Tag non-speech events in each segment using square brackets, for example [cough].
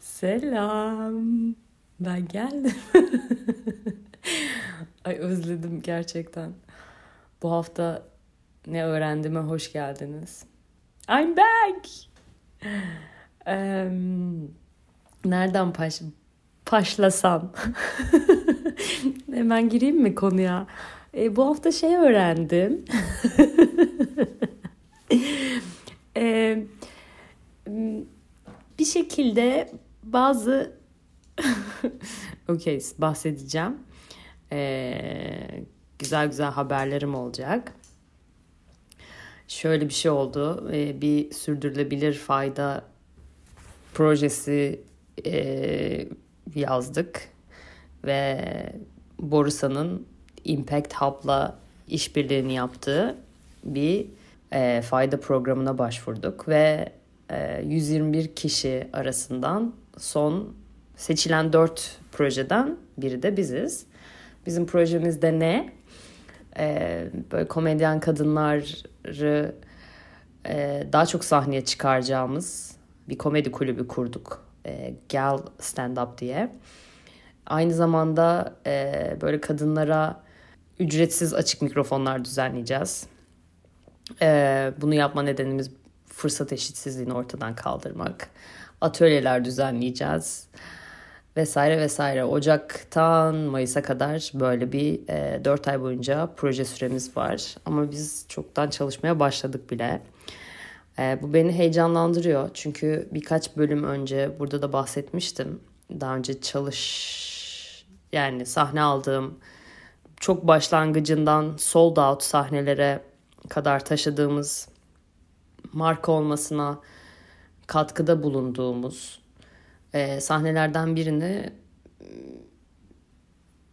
Selam. Ben geldim. [laughs] Ay özledim gerçekten. Bu hafta ne öğrendiğime hoş geldiniz. I'm back. Um, nereden paş paşlasam? [laughs] Hemen gireyim mi konuya? E, bu hafta şey öğrendim. [laughs] e, bir şekilde bazı [laughs] okey bahsedeceğim. Ee, güzel güzel haberlerim olacak. Şöyle bir şey oldu. Ee, bir sürdürülebilir fayda projesi e, yazdık ve Borsa'nın Impact Hub'la işbirliğini yaptığı bir e, fayda programına başvurduk ve 121 e, kişi arasından son seçilen 4 projeden biri de biziz. Bizim projemizde ne? Ee, böyle komedyen kadınları e, daha çok sahneye çıkaracağımız bir komedi kulübü kurduk. E, Gal Stand Up diye. Aynı zamanda e, böyle kadınlara ücretsiz açık mikrofonlar düzenleyeceğiz. E, bunu yapma nedenimiz fırsat eşitsizliğini ortadan kaldırmak. Atölyeler düzenleyeceğiz vesaire vesaire. Ocak'tan Mayıs'a kadar böyle bir e, 4 ay boyunca proje süremiz var. Ama biz çoktan çalışmaya başladık bile. E, bu beni heyecanlandırıyor. Çünkü birkaç bölüm önce burada da bahsetmiştim. Daha önce çalış yani sahne aldığım çok başlangıcından sold out sahnelere kadar taşıdığımız marka olmasına katkıda bulunduğumuz e, sahnelerden birini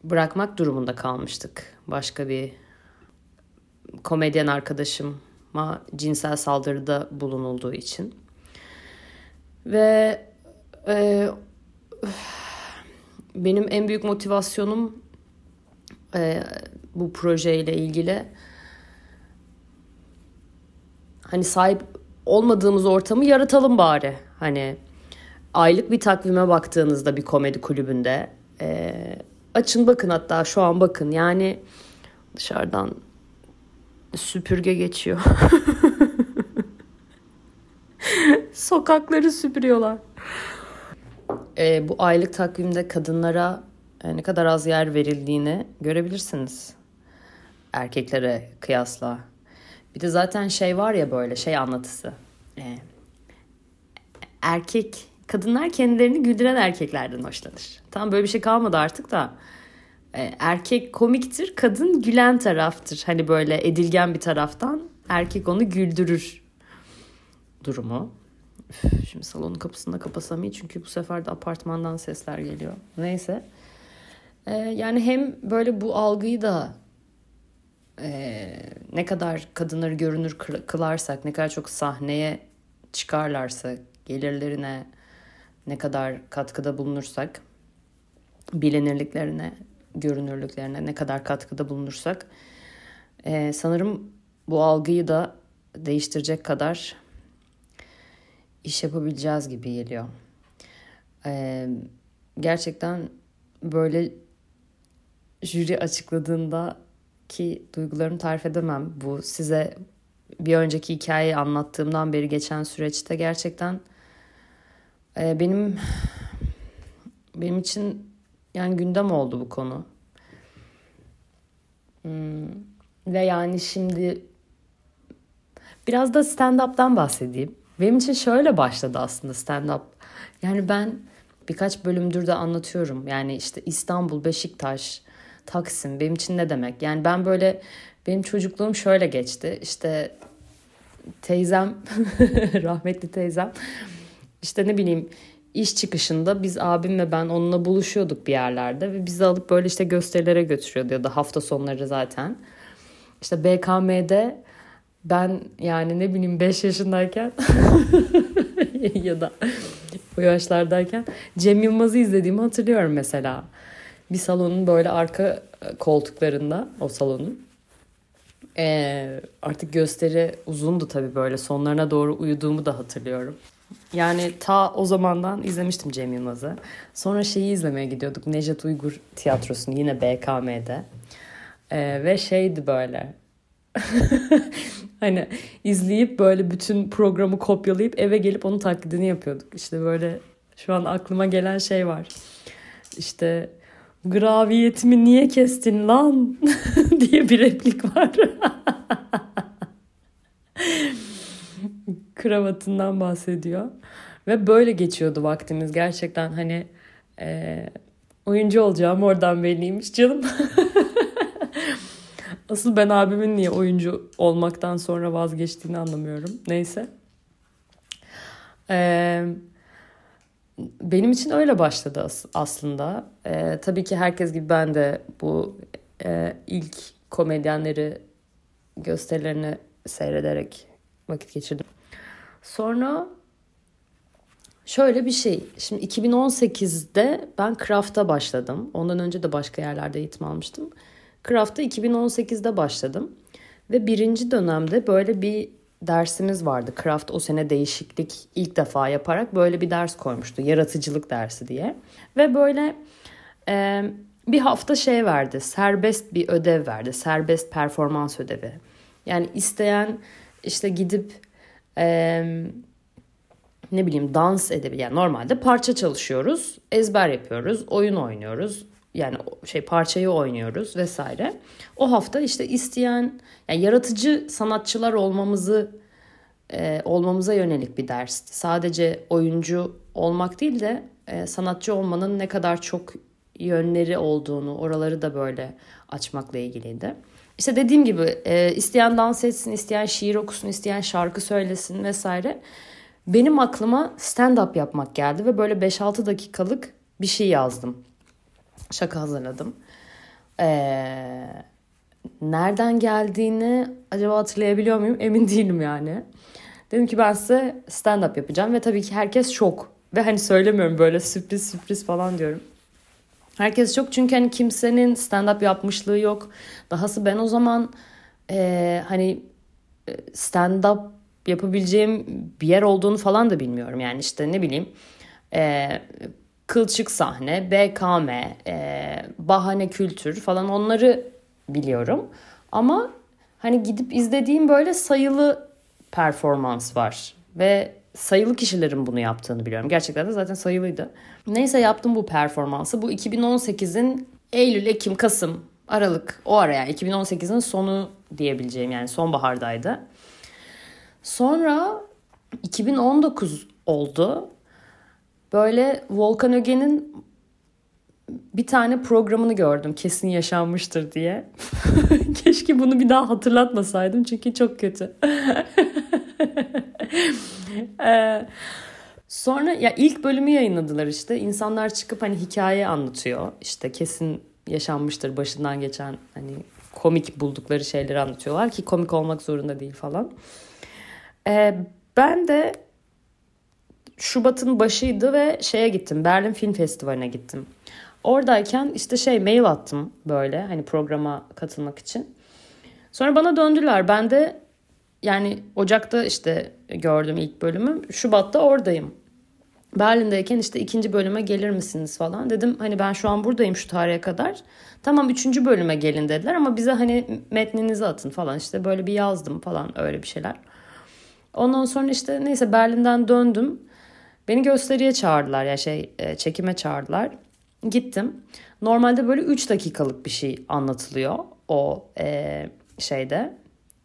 bırakmak durumunda kalmıştık. Başka bir komedyen arkadaşıma cinsel saldırıda bulunulduğu için. Ve e, benim en büyük motivasyonum e, bu projeyle ilgili hani sahip olmadığımız ortamı yaratalım bari. Hani aylık bir takvime baktığınızda bir komedi kulübünde e, açın bakın hatta şu an bakın yani dışarıdan süpürge geçiyor. [laughs] Sokakları süpürüyorlar. E, bu aylık takvimde kadınlara e, ne kadar az yer verildiğini görebilirsiniz. Erkeklere kıyasla. Bir de zaten şey var ya böyle şey anlatısı. E, erkek kadınlar kendilerini güldüren erkeklerden hoşlanır. Tam böyle bir şey kalmadı artık da. E, erkek komiktir, kadın gülen taraftır. Hani böyle edilgen bir taraftan erkek onu güldürür durumu. Şimdi salonun kapısını da kapasam iyi çünkü bu sefer de apartmandan sesler geliyor. Neyse. Ee, yani hem böyle bu algıyı da e, ne kadar kadınları görünür kılarsak, ne kadar çok sahneye çıkarlarsa, gelirlerine ne kadar katkıda bulunursak, bilinirliklerine, görünürlüklerine ne kadar katkıda bulunursak, e, sanırım bu algıyı da değiştirecek kadar iş yapabileceğiz gibi geliyor. E, gerçekten böyle jüri açıkladığında ki duygularımı tarif edemem. Bu size bir önceki hikayeyi anlattığımdan beri geçen süreçte gerçekten e, benim benim için yani gündem oldu bu konu. Hmm, ve yani şimdi biraz da stand-up'tan bahsedeyim. Benim için şöyle başladı aslında stand-up. Yani ben birkaç bölümdür de anlatıyorum. Yani işte İstanbul, Beşiktaş, Taksim benim için ne demek? Yani ben böyle benim çocukluğum şöyle geçti. İşte teyzem, [laughs] rahmetli teyzem işte ne bileyim iş çıkışında biz abim ve ben onunla buluşuyorduk bir yerlerde ve bizi alıp böyle işte gösterilere götürüyordu ya da hafta sonları zaten. İşte BKM'de ben yani ne bileyim 5 yaşındayken [laughs] ya da o yaşlardayken Cem Yılmaz'ı izlediğimi hatırlıyorum mesela. bir salonun böyle arka koltuklarında o salonun ee, artık gösteri uzundu tabii böyle sonlarına doğru uyuduğumu da hatırlıyorum. Yani ta o zamandan izlemiştim Cem Yılmaz'ı. Sonra şeyi izlemeye gidiyorduk. Nejat Uygur tiyatrosunu yine BKM'de. Ee, ve şeydi böyle. [laughs] hani izleyip böyle bütün programı kopyalayıp eve gelip onun taklidini yapıyorduk. İşte böyle şu an aklıma gelen şey var. İşte graviyetimi niye kestin lan [laughs] diye bir replik var. [laughs] Kravatından bahsediyor. Ve böyle geçiyordu vaktimiz gerçekten hani e, oyuncu olacağım oradan belliymiş canım. [laughs] Asıl ben abimin niye oyuncu olmaktan sonra vazgeçtiğini anlamıyorum. Neyse. Ee, benim için öyle başladı aslında. Ee, tabii ki herkes gibi ben de bu e, ilk komedyenleri gösterilerini seyrederek vakit geçirdim. Sonra şöyle bir şey. Şimdi 2018'de ben Craft'a başladım. Ondan önce de başka yerlerde eğitim almıştım. Craft'a 2018'de başladım. Ve birinci dönemde böyle bir dersimiz vardı. Craft o sene değişiklik ilk defa yaparak böyle bir ders koymuştu. Yaratıcılık dersi diye. Ve böyle e, bir hafta şey verdi. Serbest bir ödev verdi. Serbest performans ödevi. Yani isteyen işte gidip e, ne bileyim dans edebilir. Yani normalde parça çalışıyoruz, ezber yapıyoruz, oyun oynuyoruz. Yani şey parçayı oynuyoruz vesaire. O hafta işte isteyen yani yaratıcı sanatçılar olmamızı e, olmamıza yönelik bir dersti. Sadece oyuncu olmak değil de e, sanatçı olmanın ne kadar çok yönleri olduğunu, oraları da böyle açmakla ilgiliydi. İşte dediğim gibi e, isteyen dans etsin, isteyen şiir okusun, isteyen şarkı söylesin vesaire. Benim aklıma stand-up yapmak geldi ve böyle 5-6 dakikalık bir şey yazdım. Şaka hazırladım. Ee, nereden geldiğini acaba hatırlayabiliyor muyum? Emin değilim yani. Dedim ki ben size stand-up yapacağım ve tabii ki herkes şok. Ve hani söylemiyorum böyle sürpriz sürpriz falan diyorum. Herkes çok çünkü hani kimsenin stand-up yapmışlığı yok. Dahası ben o zaman e, hani stand-up yapabileceğim bir yer olduğunu falan da bilmiyorum. Yani işte ne bileyim e, kılçık sahne, BKM, e, bahane kültür falan onları biliyorum. Ama hani gidip izlediğim böyle sayılı performans var. Ve sayılı kişilerin bunu yaptığını biliyorum. Gerçekten de zaten sayılıydı. Neyse yaptım bu performansı. Bu 2018'in Eylül, Ekim, Kasım, Aralık o ara yani 2018'in sonu diyebileceğim yani sonbahardaydı. Sonra 2019 oldu. Böyle Volkan Öge'nin bir tane programını gördüm kesin yaşanmıştır diye. [laughs] Keşke bunu bir daha hatırlatmasaydım çünkü çok kötü. [laughs] [laughs] ee, sonra ya ilk bölümü yayınladılar işte. İnsanlar çıkıp hani hikaye anlatıyor. İşte kesin yaşanmıştır başından geçen hani komik buldukları şeyleri anlatıyorlar ki komik olmak zorunda değil falan. Ee, ben de Şubat'ın başıydı ve şeye gittim. Berlin Film Festivali'ne gittim. Oradayken işte şey mail attım böyle hani programa katılmak için. Sonra bana döndüler. Ben de yani Ocak'ta işte gördüm ilk bölümü. Şubat'ta oradayım. Berlin'deyken işte ikinci bölüme gelir misiniz falan. Dedim hani ben şu an buradayım şu tarihe kadar. Tamam üçüncü bölüme gelin dediler ama bize hani metninizi atın falan. işte böyle bir yazdım falan öyle bir şeyler. Ondan sonra işte neyse Berlin'den döndüm. Beni gösteriye çağırdılar ya şey e, çekime çağırdılar. Gittim. Normalde böyle 3 dakikalık bir şey anlatılıyor o e, şeyde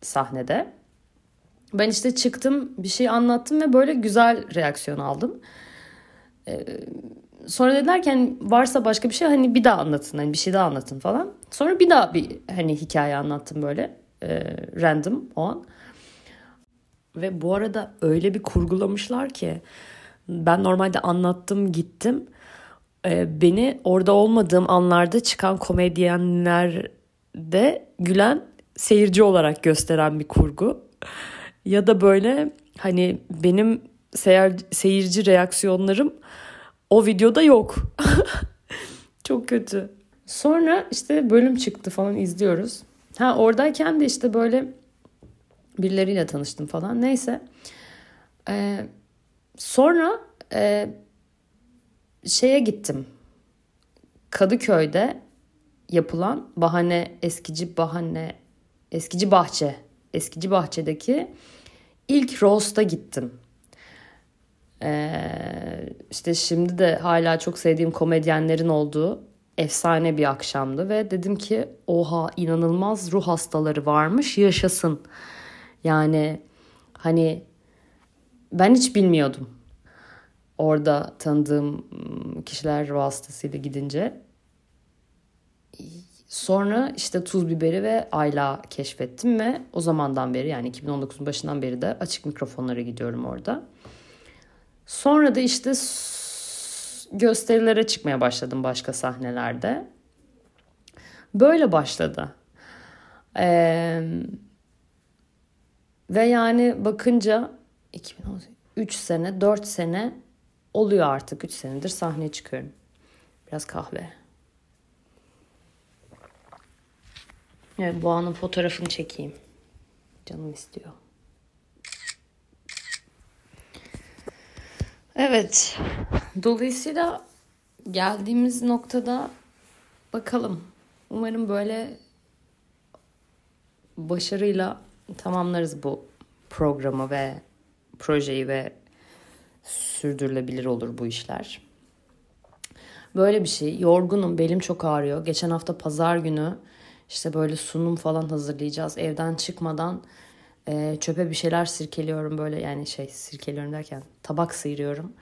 sahnede. Ben işte çıktım bir şey anlattım ve böyle güzel reaksiyon aldım. Ee, sonra dediler ki hani varsa başka bir şey hani bir daha anlatın hani bir şey daha anlatın falan. Sonra bir daha bir hani hikaye anlattım böyle e, random o an. Ve bu arada öyle bir kurgulamışlar ki ben normalde anlattım gittim. Ee, beni orada olmadığım anlarda çıkan komedyenlerde gülen seyirci olarak gösteren bir kurgu. Ya da böyle hani benim seyir, seyirci reaksiyonlarım o videoda yok. [laughs] Çok kötü. Sonra işte bölüm çıktı falan izliyoruz. Ha oradayken de işte böyle birileriyle tanıştım falan. Neyse. Ee, sonra e, şeye gittim. Kadıköy'de yapılan bahane eskici bahane eskici bahçe eskici bahçedeki ilk roast'a gittim. Ee, işte şimdi de hala çok sevdiğim komedyenlerin olduğu efsane bir akşamdı ve dedim ki oha inanılmaz ruh hastaları varmış yaşasın. Yani hani ben hiç bilmiyordum. Orada tanıdığım kişiler vasıtasıyla gidince. Sonra işte tuz biberi ve ayla keşfettim ve o zamandan beri yani 2019'un başından beri de açık mikrofonlara gidiyorum orada. Sonra da işte gösterilere çıkmaya başladım başka sahnelerde. Böyle başladı. Ee, ve yani bakınca 2013 sene 4 sene oluyor artık 3 senedir sahneye çıkıyorum. Biraz kahve. Evet bu anın fotoğrafını çekeyim. Canım istiyor. Evet. Dolayısıyla geldiğimiz noktada bakalım. Umarım böyle başarıyla tamamlarız bu programı ve projeyi ve sürdürülebilir olur bu işler. Böyle bir şey. Yorgunum, belim çok ağrıyor. Geçen hafta pazar günü işte böyle sunum falan hazırlayacağız. Evden çıkmadan e, çöpe bir şeyler sirkeliyorum böyle yani şey sirkeliyorum derken tabak sıyırıyorum.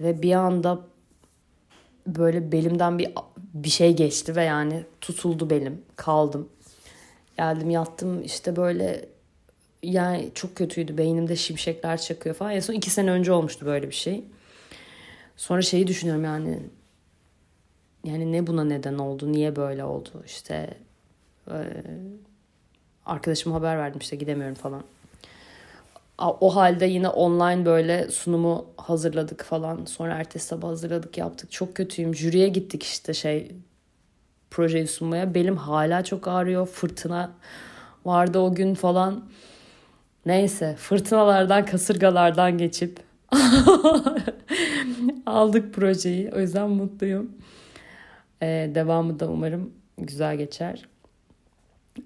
Ve bir anda böyle belimden bir bir şey geçti ve yani tutuldu belim. Kaldım. Geldim yattım işte böyle yani çok kötüydü. Beynimde şimşekler çakıyor falan. En son iki sene önce olmuştu böyle bir şey. Sonra şeyi düşünüyorum yani yani ne buna neden oldu? Niye böyle oldu? İşte arkadaşıma haber verdim işte gidemiyorum falan. O halde yine online böyle sunumu hazırladık falan. Sonra ertesi sabah hazırladık yaptık. Çok kötüyüm. Jüriye gittik işte şey projeyi sunmaya. Belim hala çok ağrıyor. Fırtına vardı o gün falan. Neyse fırtınalardan kasırgalardan geçip [laughs] aldık projeyi. O yüzden mutluyum. Ee, devamı da umarım güzel geçer.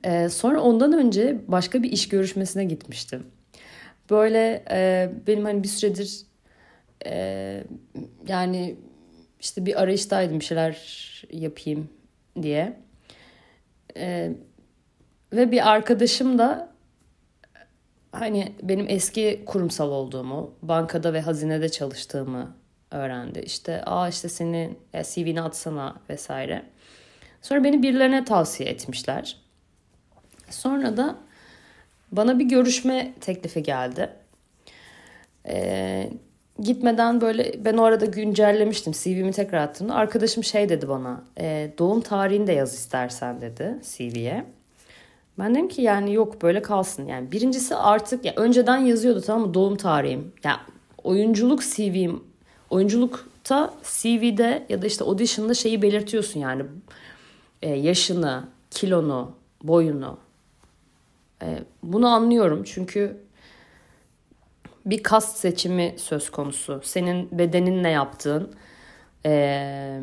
Ee, sonra ondan önce başka bir iş görüşmesine gitmiştim. Böyle e, benim hani bir süredir e, yani işte bir arayıştaydım bir şeyler yapayım diye. E, ve bir arkadaşım da hani benim eski kurumsal olduğumu, bankada ve hazinede çalıştığımı öğrendi. İşte aa işte seni CV'ni atsana vesaire. Sonra beni birilerine tavsiye etmişler. Sonra da bana bir görüşme teklifi geldi. Ee, gitmeden böyle ben o arada güncellemiştim CV'mi tekrar attığımda arkadaşım şey dedi bana e, doğum tarihini de yaz istersen dedi CV'ye. Ben dedim ki yani yok böyle kalsın. Yani birincisi artık ya önceden yazıyordu tamam mı doğum tarihim. Ya yani oyunculuk CV'm oyunculukta CV'de ya da işte audition'da şeyi belirtiyorsun yani e, yaşını, kilonu, boyunu, bunu anlıyorum çünkü bir kast seçimi söz konusu. Senin bedenin ne yaptığın, e,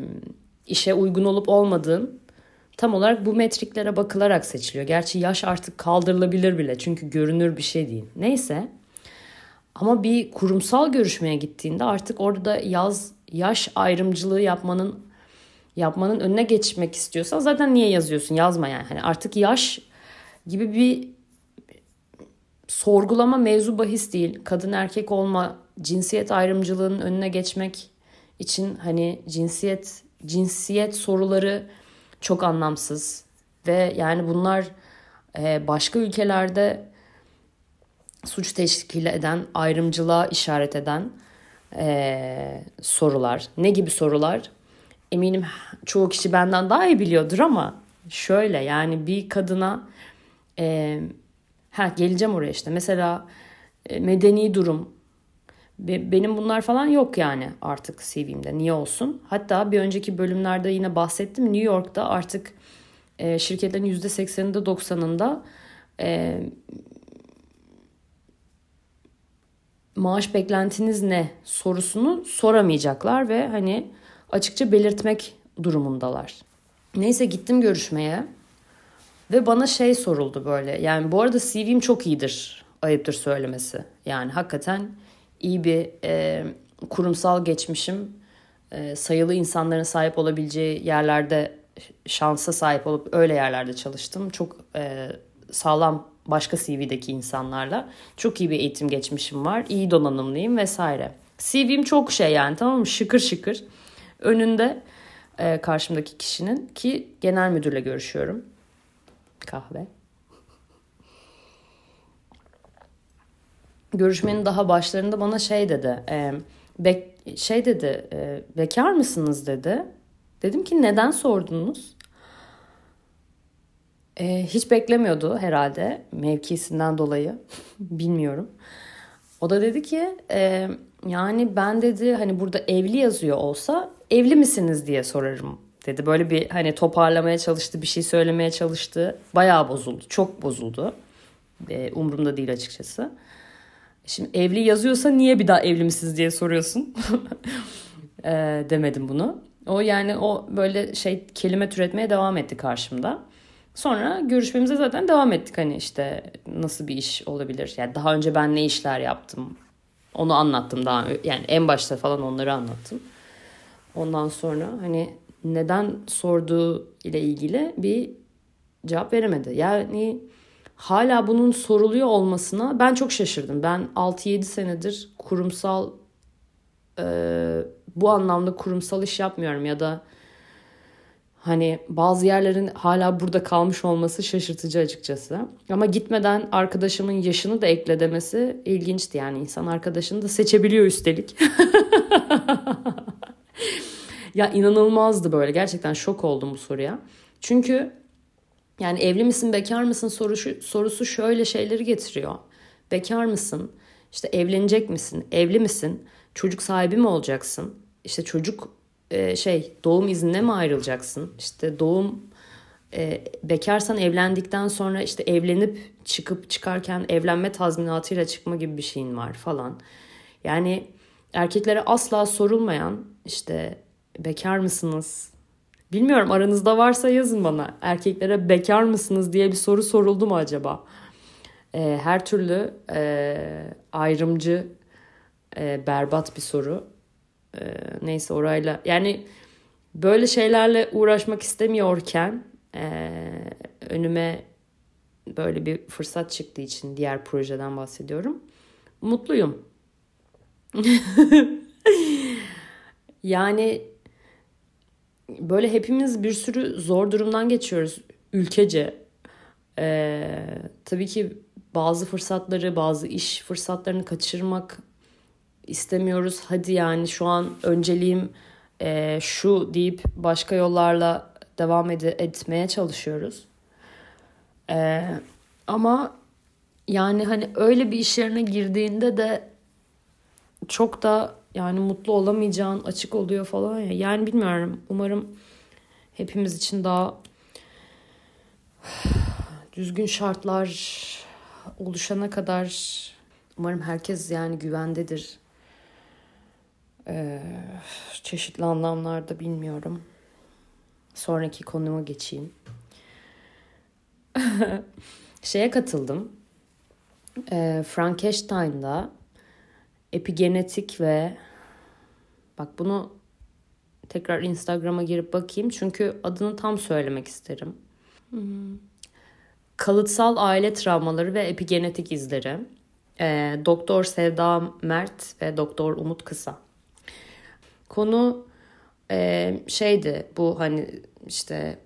işe uygun olup olmadığın tam olarak bu metriklere bakılarak seçiliyor. Gerçi yaş artık kaldırılabilir bile çünkü görünür bir şey değil. Neyse ama bir kurumsal görüşmeye gittiğinde artık orada yaz yaş ayrımcılığı yapmanın yapmanın önüne geçmek istiyorsan zaten niye yazıyorsun? Yazma yani. Hani artık yaş gibi bir sorgulama mevzu bahis değil. Kadın erkek olma, cinsiyet ayrımcılığının önüne geçmek için hani cinsiyet cinsiyet soruları çok anlamsız ve yani bunlar e, başka ülkelerde suç teşkil eden, ayrımcılığa işaret eden e, sorular. Ne gibi sorular? Eminim çoğu kişi benden daha iyi biliyordur ama şöyle yani bir kadına e, Ha geleceğim oraya işte. Mesela e, medeni durum, benim bunlar falan yok yani artık CV'mde. Niye olsun? Hatta bir önceki bölümlerde yine bahsettim. New York'ta artık e, şirketlerin %80'inde 90'ında e, maaş beklentiniz ne sorusunu soramayacaklar ve hani açıkça belirtmek durumundalar. Neyse gittim görüşmeye ve bana şey soruldu böyle. Yani bu arada CV'm çok iyidir. Ayıptır söylemesi. Yani hakikaten iyi bir e, kurumsal geçmişim. E, sayılı insanların sahip olabileceği yerlerde şansa sahip olup öyle yerlerde çalıştım. Çok e, sağlam başka CV'deki insanlarla. Çok iyi bir eğitim geçmişim var. İyi donanımlıyım vesaire. CV'm çok şey yani tamam mı? Şıkır şıkır. Önünde e, karşımdaki kişinin ki genel müdürle görüşüyorum. Kahve. Görüşmenin daha başlarında bana şey dedi. E, bek, şey dedi. E, bekar mısınız dedi. Dedim ki neden sordunuz? E, hiç beklemiyordu herhalde mevkisinden dolayı. [laughs] Bilmiyorum. O da dedi ki e, yani ben dedi hani burada evli yazıyor olsa evli misiniz diye sorarım dedi. Böyle bir hani toparlamaya çalıştı bir şey söylemeye çalıştı. Bayağı bozuldu çok bozuldu. E, umurumda değil açıkçası. Şimdi evli yazıyorsa niye bir daha evli misiniz diye soruyorsun. [laughs] e, demedim bunu. O yani o böyle şey kelime türetmeye devam etti karşımda. Sonra görüşmemize zaten devam ettik hani işte nasıl bir iş olabilir. Yani daha önce ben ne işler yaptım. Onu anlattım daha yani en başta falan onları anlattım. Ondan sonra hani neden sorduğu ile ilgili bir cevap veremedi. Yani hala bunun soruluyor olmasına ben çok şaşırdım. Ben 6-7 senedir kurumsal e, bu anlamda kurumsal iş yapmıyorum ya da Hani bazı yerlerin hala burada kalmış olması şaşırtıcı açıkçası. Ama gitmeden arkadaşımın yaşını da ekle demesi ilginçti. Yani insan arkadaşını da seçebiliyor üstelik. [laughs] ya inanılmazdı böyle. Gerçekten şok oldum bu soruya. Çünkü yani evli misin, bekar mısın sorusu, sorusu şöyle şeyleri getiriyor. Bekar mısın? İşte evlenecek misin? Evli misin? Çocuk sahibi mi olacaksın? İşte çocuk e, şey doğum iznine mi ayrılacaksın? İşte doğum e, bekarsan evlendikten sonra işte evlenip çıkıp çıkarken evlenme tazminatıyla çıkma gibi bir şeyin var falan. Yani erkeklere asla sorulmayan işte bekar mısınız? Bilmiyorum aranızda varsa yazın bana. Erkeklere bekar mısınız diye bir soru soruldu mu acaba? E, her türlü e, ayrımcı, e, berbat bir soru. Ee, neyse orayla yani böyle şeylerle uğraşmak istemiyorken e, önüme böyle bir fırsat çıktığı için diğer projeden bahsediyorum. Mutluyum. [laughs] yani böyle hepimiz bir sürü zor durumdan geçiyoruz ülkece. Ee, tabii ki bazı fırsatları, bazı iş fırsatlarını kaçırmak istemiyoruz. Hadi yani şu an önceliğim e, şu deyip başka yollarla devam ed- etmeye çalışıyoruz. E, ama yani hani öyle bir iş yerine girdiğinde de çok da yani mutlu olamayacağın açık oluyor falan ya. Yani bilmiyorum. Umarım hepimiz için daha düzgün şartlar oluşana kadar umarım herkes yani güvendedir. Ee, çeşitli anlamlarda bilmiyorum. Sonraki konuma geçeyim. [laughs] Şeye katıldım. Ee, Frankenstein'da epigenetik ve bak bunu tekrar Instagram'a girip bakayım çünkü adını tam söylemek isterim. Hmm. Kalıtsal aile travmaları ve epigenetik izleri. Ee, Doktor Sevda Mert ve Doktor Umut Kısa. Konu e, şeydi bu hani işte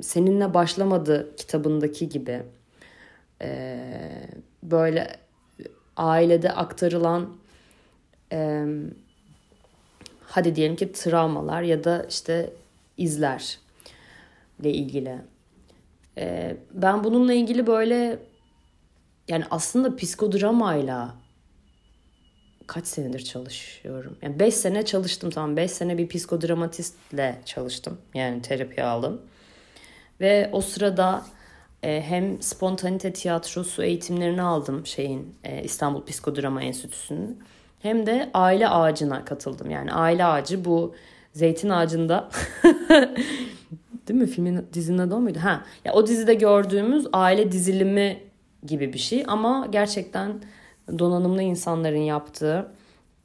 seninle başlamadı kitabındaki gibi e, böyle ailede aktarılan e, hadi diyelim ki travmalar ya da işte izler ile ilgili. E, ben bununla ilgili böyle yani aslında psikodramayla kaç senedir çalışıyorum. Yani 5 sene çalıştım tamam. 5 sene bir psikodramatistle çalıştım. Yani terapi aldım. Ve o sırada e, hem spontanite tiyatrosu eğitimlerini aldım şeyin e, İstanbul Psikodrama Enstitüsü'nün. Hem de aile ağacına katıldım. Yani aile ağacı bu zeytin ağacında [laughs] değil mi filmin dizinin adı o muydu? Ha, ya o dizide gördüğümüz aile dizilimi gibi bir şey ama gerçekten donanımlı insanların yaptığı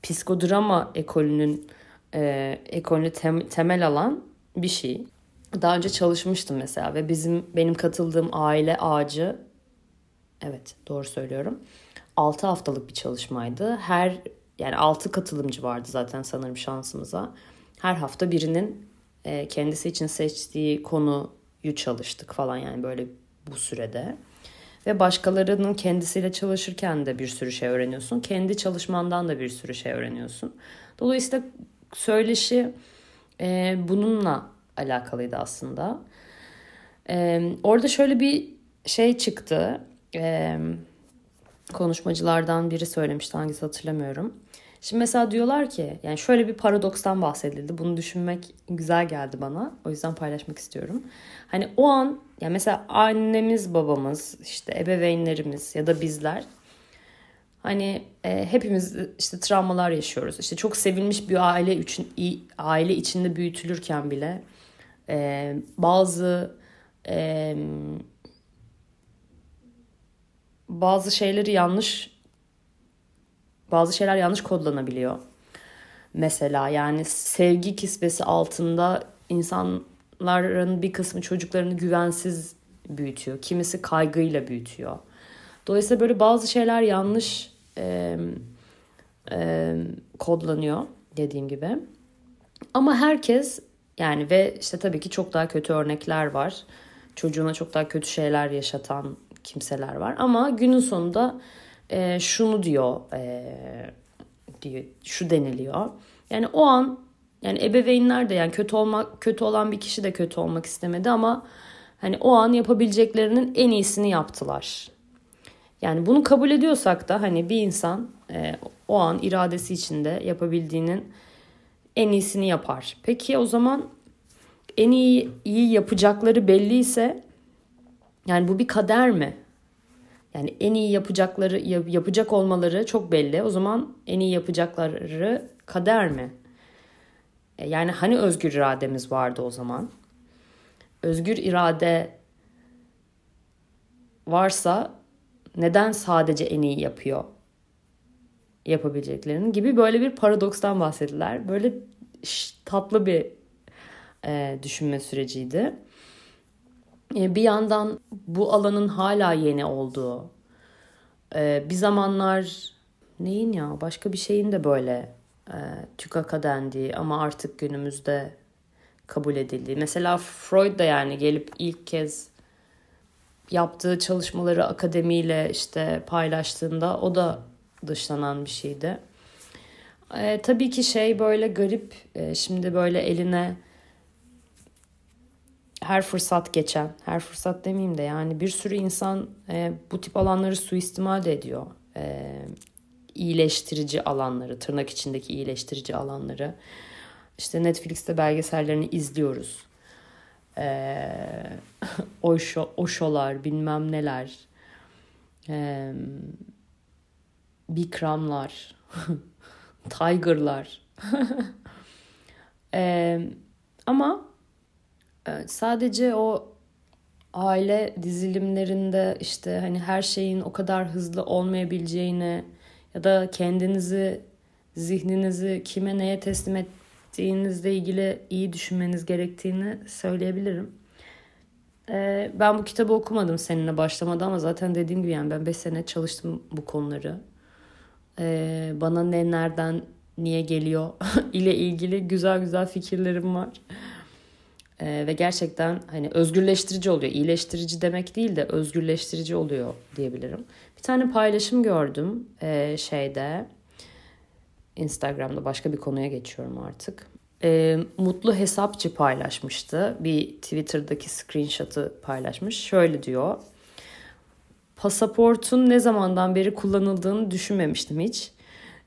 psikodrama ekolünün e, ekolünü tem, temel alan bir şey. Daha önce çalışmıştım mesela ve bizim benim katıldığım aile ağacı evet doğru söylüyorum. 6 haftalık bir çalışmaydı. Her yani 6 katılımcı vardı zaten sanırım şansımıza. Her hafta birinin e, kendisi için seçtiği konuyu çalıştık falan yani böyle bu sürede. Ve başkalarının kendisiyle çalışırken de bir sürü şey öğreniyorsun. Kendi çalışmandan da bir sürü şey öğreniyorsun. Dolayısıyla söyleşi e, bununla alakalıydı aslında. E, orada şöyle bir şey çıktı. E, konuşmacılardan biri söylemişti hangisi hatırlamıyorum. Şimdi mesela diyorlar ki yani şöyle bir paradokstan bahsedildi. Bunu düşünmek güzel geldi bana. O yüzden paylaşmak istiyorum. Hani o an yani mesela annemiz, babamız, işte ebeveynlerimiz ya da bizler hani e, hepimiz işte travmalar yaşıyoruz. İşte çok sevilmiş bir aile için aile içinde büyütülürken bile e, bazı e, bazı şeyleri yanlış bazı şeyler yanlış kodlanabiliyor. Mesela yani sevgi kisvesi altında insanların bir kısmı çocuklarını güvensiz büyütüyor. Kimisi kaygıyla büyütüyor. Dolayısıyla böyle bazı şeyler yanlış e, e, kodlanıyor dediğim gibi. Ama herkes yani ve işte tabii ki çok daha kötü örnekler var. Çocuğuna çok daha kötü şeyler yaşatan kimseler var. Ama günün sonunda e, şunu diyor, e, diyor, şu deniliyor. Yani o an yani ebeveynler de yani kötü olmak kötü olan bir kişi de kötü olmak istemedi ama hani o an yapabileceklerinin en iyisini yaptılar. Yani bunu kabul ediyorsak da hani bir insan e, o an iradesi içinde yapabildiğinin en iyisini yapar. Peki o zaman en iyi iyi yapacakları belliyse yani bu bir kader mi? Yani en iyi yapacakları yapacak olmaları çok belli. O zaman en iyi yapacakları kader mi? E, yani hani özgür irademiz vardı o zaman? Özgür irade varsa neden sadece en iyi yapıyor yapabileceklerinin gibi böyle bir paradokstan bahsettiler. Böyle tatlı bir e, düşünme süreciydi. E, bir yandan bu alanın hala yeni olduğu, e, bir zamanlar neyin ya başka bir şeyin de böyle e, tükaka dendiği ama artık günümüzde kabul edildiği. Mesela Freud da yani gelip ilk kez yaptığı çalışmaları akademiyle işte paylaştığında o da dışlanan bir şeydi. E, tabii ki şey böyle garip e, şimdi böyle eline her fırsat geçen, her fırsat demeyeyim de yani bir sürü insan e, bu tip alanları suistimal ediyor. E, iyileştirici alanları, tırnak içindeki iyileştirici alanları. İşte Netflix'te belgesellerini izliyoruz. E, [laughs] Osho, Osho'lar, bilmem neler. E, Bikramlar, [laughs] Tiger'lar. [laughs] e, ama sadece o aile dizilimlerinde işte hani her şeyin o kadar hızlı olmayabileceğini ya da kendinizi zihninizi kime neye teslim ettiğinizle ilgili iyi düşünmeniz gerektiğini söyleyebilirim. Ee, ben bu kitabı okumadım seninle başlamadan ama zaten dediğim gibi yani ben 5 sene çalıştım bu konuları. Ee, bana ne nereden niye geliyor [laughs] ile ilgili güzel güzel fikirlerim var. Ee, ve gerçekten hani özgürleştirici oluyor. İyileştirici demek değil de özgürleştirici oluyor diyebilirim. Bir tane paylaşım gördüm e, şeyde Instagram'da başka bir konuya geçiyorum artık. E, Mutlu Hesapçı paylaşmıştı. Bir Twitter'daki screenshot'ı paylaşmış. Şöyle diyor. Pasaportun ne zamandan beri kullanıldığını düşünmemiştim hiç.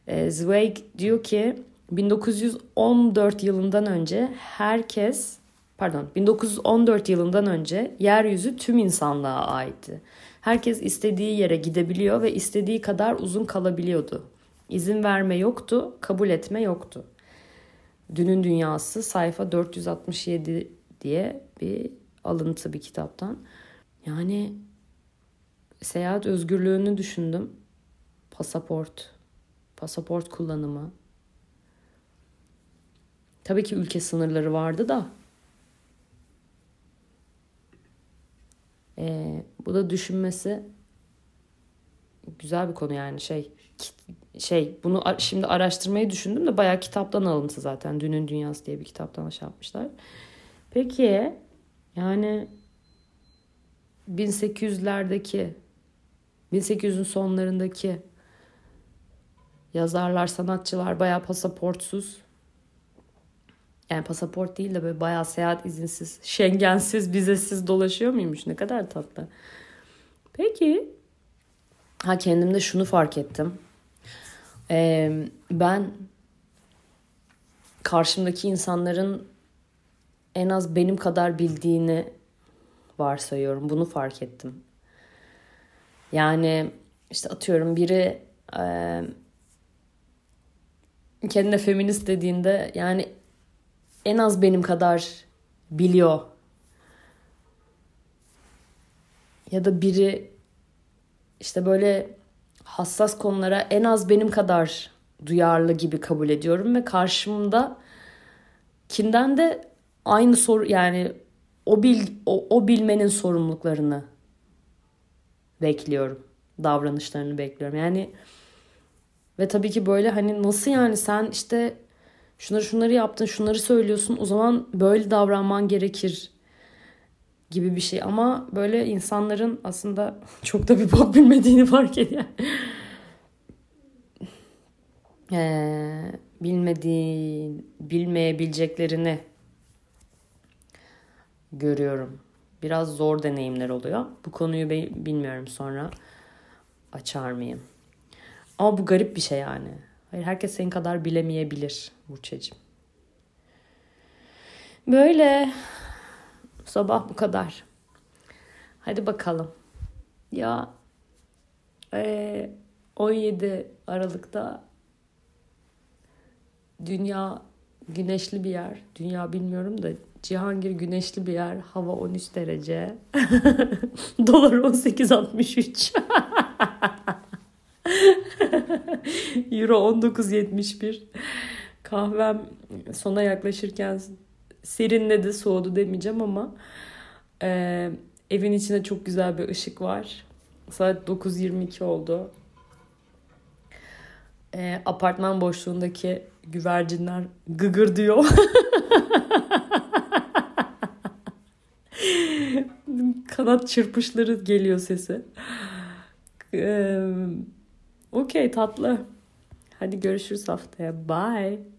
E, Zweig diyor ki 1914 yılından önce herkes pardon 1914 yılından önce yeryüzü tüm insanlığa aitti. Herkes istediği yere gidebiliyor ve istediği kadar uzun kalabiliyordu. İzin verme yoktu, kabul etme yoktu. Dünün Dünyası sayfa 467 diye bir alıntı bir kitaptan. Yani seyahat özgürlüğünü düşündüm. Pasaport, pasaport kullanımı. Tabii ki ülke sınırları vardı da. Ee, bu da düşünmesi güzel bir konu yani şey şey bunu şimdi araştırmayı düşündüm de bayağı kitaptan alıntı zaten. Dünün Dünyası diye bir kitaptan şey yapmışlar. Peki yani 1800'lerdeki 1800'ün sonlarındaki yazarlar, sanatçılar bayağı pasaportsuz. Yani pasaport değil de böyle bayağı seyahat izinsiz, şengensiz, vizesiz dolaşıyor muymuş? Ne kadar tatlı. Peki. Ha kendimde şunu fark ettim. Ee, ben karşımdaki insanların en az benim kadar bildiğini varsayıyorum. Bunu fark ettim. Yani işte atıyorum biri e, kendine feminist dediğinde yani en az benim kadar biliyor. Ya da biri işte böyle hassas konulara en az benim kadar duyarlı gibi kabul ediyorum ve karşımda kinden de aynı soru yani o bil o, o bilmenin sorumluluklarını bekliyorum. Davranışlarını bekliyorum. Yani ve tabii ki böyle hani nasıl yani sen işte şunları şunları yaptın, şunları söylüyorsun. O zaman böyle davranman gerekir gibi bir şey. Ama böyle insanların aslında [laughs] çok da bir bok bilmediğini fark ediyor. [laughs] ee, bilmediği, bilmeyebileceklerini görüyorum. Biraz zor deneyimler oluyor. Bu konuyu bilmiyorum sonra açar mıyım? Ama bu garip bir şey yani. Hayır herkes senin kadar bilemeyebilir Burçacığım. Böyle sabah bu kadar. Hadi bakalım. Ya e, 17 Aralık'ta dünya güneşli bir yer. Dünya bilmiyorum da Cihangir güneşli bir yer. Hava 13 derece. [laughs] Dolar 18.63. [laughs] [laughs] Euro 19.71. Kahvem sona yaklaşırken serinledi, soğudu demeyeceğim ama e, evin içinde çok güzel bir ışık var. Saat 9.22 oldu. E, apartman boşluğundaki güvercinler gıgır diyor. [laughs] Kanat çırpışları geliyor sesi. Ee, Okey tatlı. Hadi görüşürüz haftaya. Bye.